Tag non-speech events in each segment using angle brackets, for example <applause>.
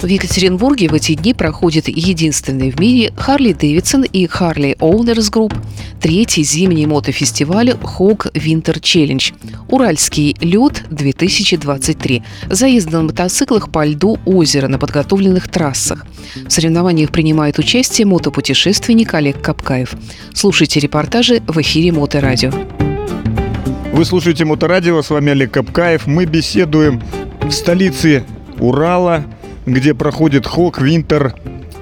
В Екатеринбурге в эти дни проходит единственный в мире Харли Дэвидсон и Харли Owners Group третий зимний мотофестиваль Hawk Winter Challenge «Уральский лед 2023». Заезд на мотоциклах по льду озера на подготовленных трассах. В соревнованиях принимает участие мотопутешественник Олег Капкаев. Слушайте репортажи в эфире Моторадио. Вы слушаете Моторадио, с вами Олег Капкаев. Мы беседуем в столице Урала, где проходит Хок Винтер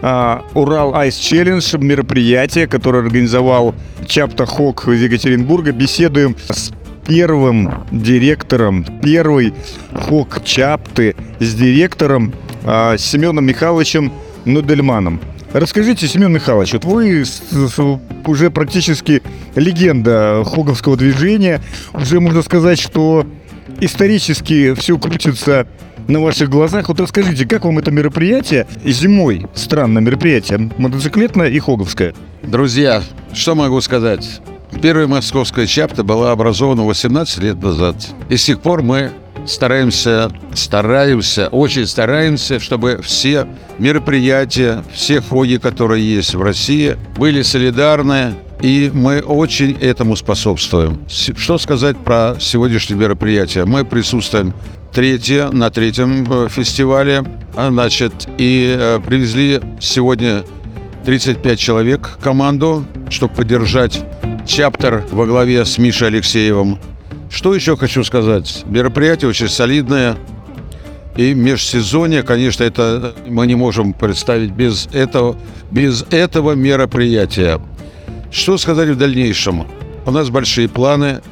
а, Урал Айс Челлендж, мероприятие, которое организовал Чапта Хок из Екатеринбурга. Беседуем с первым директором первой Хок Чапты, с директором а, Семеном Михайловичем Нудельманом. Расскажите, Семен Михайлович, вот вы уже практически легенда хоговского движения. Уже можно сказать, что исторически все крутится на ваших глазах. Вот расскажите, как вам это мероприятие зимой? Странное мероприятие, мотоциклетное и хоговское. Друзья, что могу сказать? Первая московская чапта была образована 18 лет назад. И с тех пор мы стараемся, стараемся, очень стараемся, чтобы все мероприятия, все хоги, которые есть в России, были солидарны, и мы очень этому способствуем. Что сказать про сегодняшнее мероприятие? Мы присутствуем третье, на третьем э, фестивале, а, значит, и э, привезли сегодня 35 человек команду, чтобы поддержать чаптер во главе с Мишей Алексеевым. Что еще хочу сказать? Мероприятие очень солидное. И межсезонье, конечно, это мы не можем представить без этого, без этого мероприятия. Что сказать в дальнейшем? У нас большие планы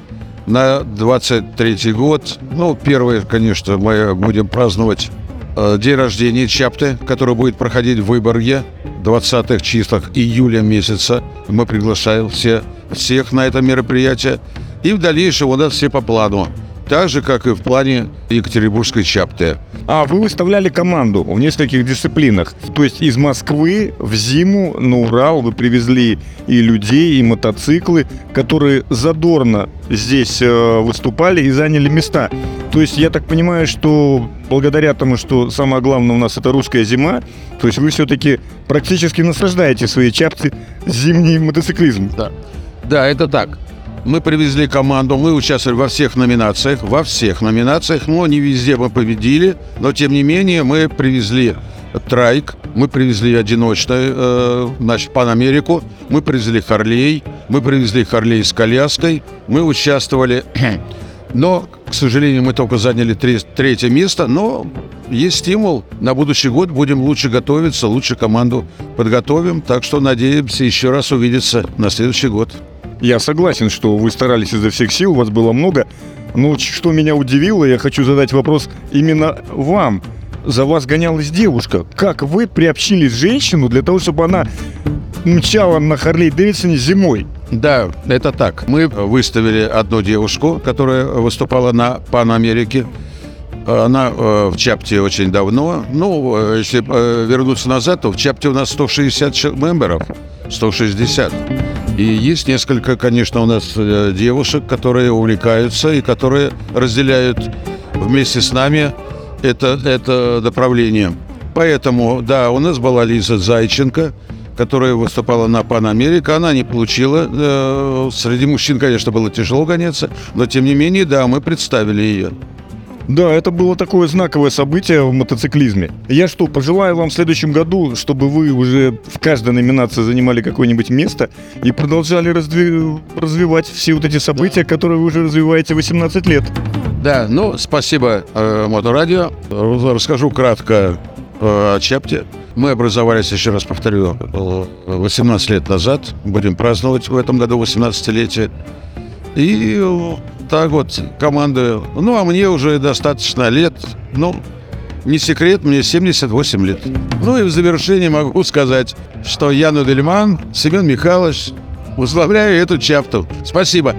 на 23 год. Ну, первое, конечно, мы будем праздновать э, день рождения Чапты, который будет проходить в Выборге 20-х числах июля месяца. Мы приглашаем все, всех на это мероприятие. И в дальнейшем у нас все по плану. Так же, как и в плане Екатеринбургской чапты. А вы выставляли команду в нескольких дисциплинах. То есть из Москвы в зиму на Урал вы привезли и людей, и мотоциклы, которые задорно здесь э, выступали и заняли места. То есть я так понимаю, что благодаря тому, что самое главное у нас это русская зима, то есть вы все-таки практически наслаждаете свои чапты зимний мотоциклизм. Да. Да, это так. Мы привезли команду, мы участвовали во всех номинациях, во всех номинациях, но не везде мы победили, но тем не менее мы привезли трайк, мы привезли одиночный, э, значит, Панамерику, мы привезли Харлей, мы привезли Харлей с коляской, мы участвовали, <clears throat> но, к сожалению, мы только заняли три, третье место, но есть стимул. На будущий год будем лучше готовиться, лучше команду подготовим, так что надеемся еще раз увидеться на следующий год. Я согласен, что вы старались изо всех сил, у вас было много. Но что меня удивило, я хочу задать вопрос именно вам. За вас гонялась девушка. Как вы приобщили женщину для того, чтобы она мчала на Харлей Дэвидсоне зимой? Да, это так. Мы выставили одну девушку, которая выступала на Пан Америке. Она э, в Чапте очень давно. Ну, э, если э, вернуться назад, то в Чапте у нас 160 мемберов. 160. И есть несколько, конечно, у нас э, девушек, которые увлекаются и которые разделяют вместе с нами это, это направление. Поэтому, да, у нас была Лиза Зайченко, которая выступала на Пан Америка. Она не получила. Э, среди мужчин, конечно, было тяжело гоняться, но тем не менее, да, мы представили ее. Да, это было такое знаковое событие в мотоциклизме. Я что, пожелаю вам в следующем году, чтобы вы уже в каждой номинации занимали какое-нибудь место и продолжали разви- развивать все вот эти события, которые вы уже развиваете 18 лет. Да, ну, спасибо э, Моторадио. Расскажу кратко э, о Чапте. Мы образовались, еще раз повторю, 18 лет назад. Будем праздновать в этом году 18-летие. И так вот, командую. Ну, а мне уже достаточно лет. Ну, не секрет, мне 78 лет. Ну и в завершении могу сказать, что Яну Дельман, Семен Михайлович, возглавляю эту чапту. Спасибо.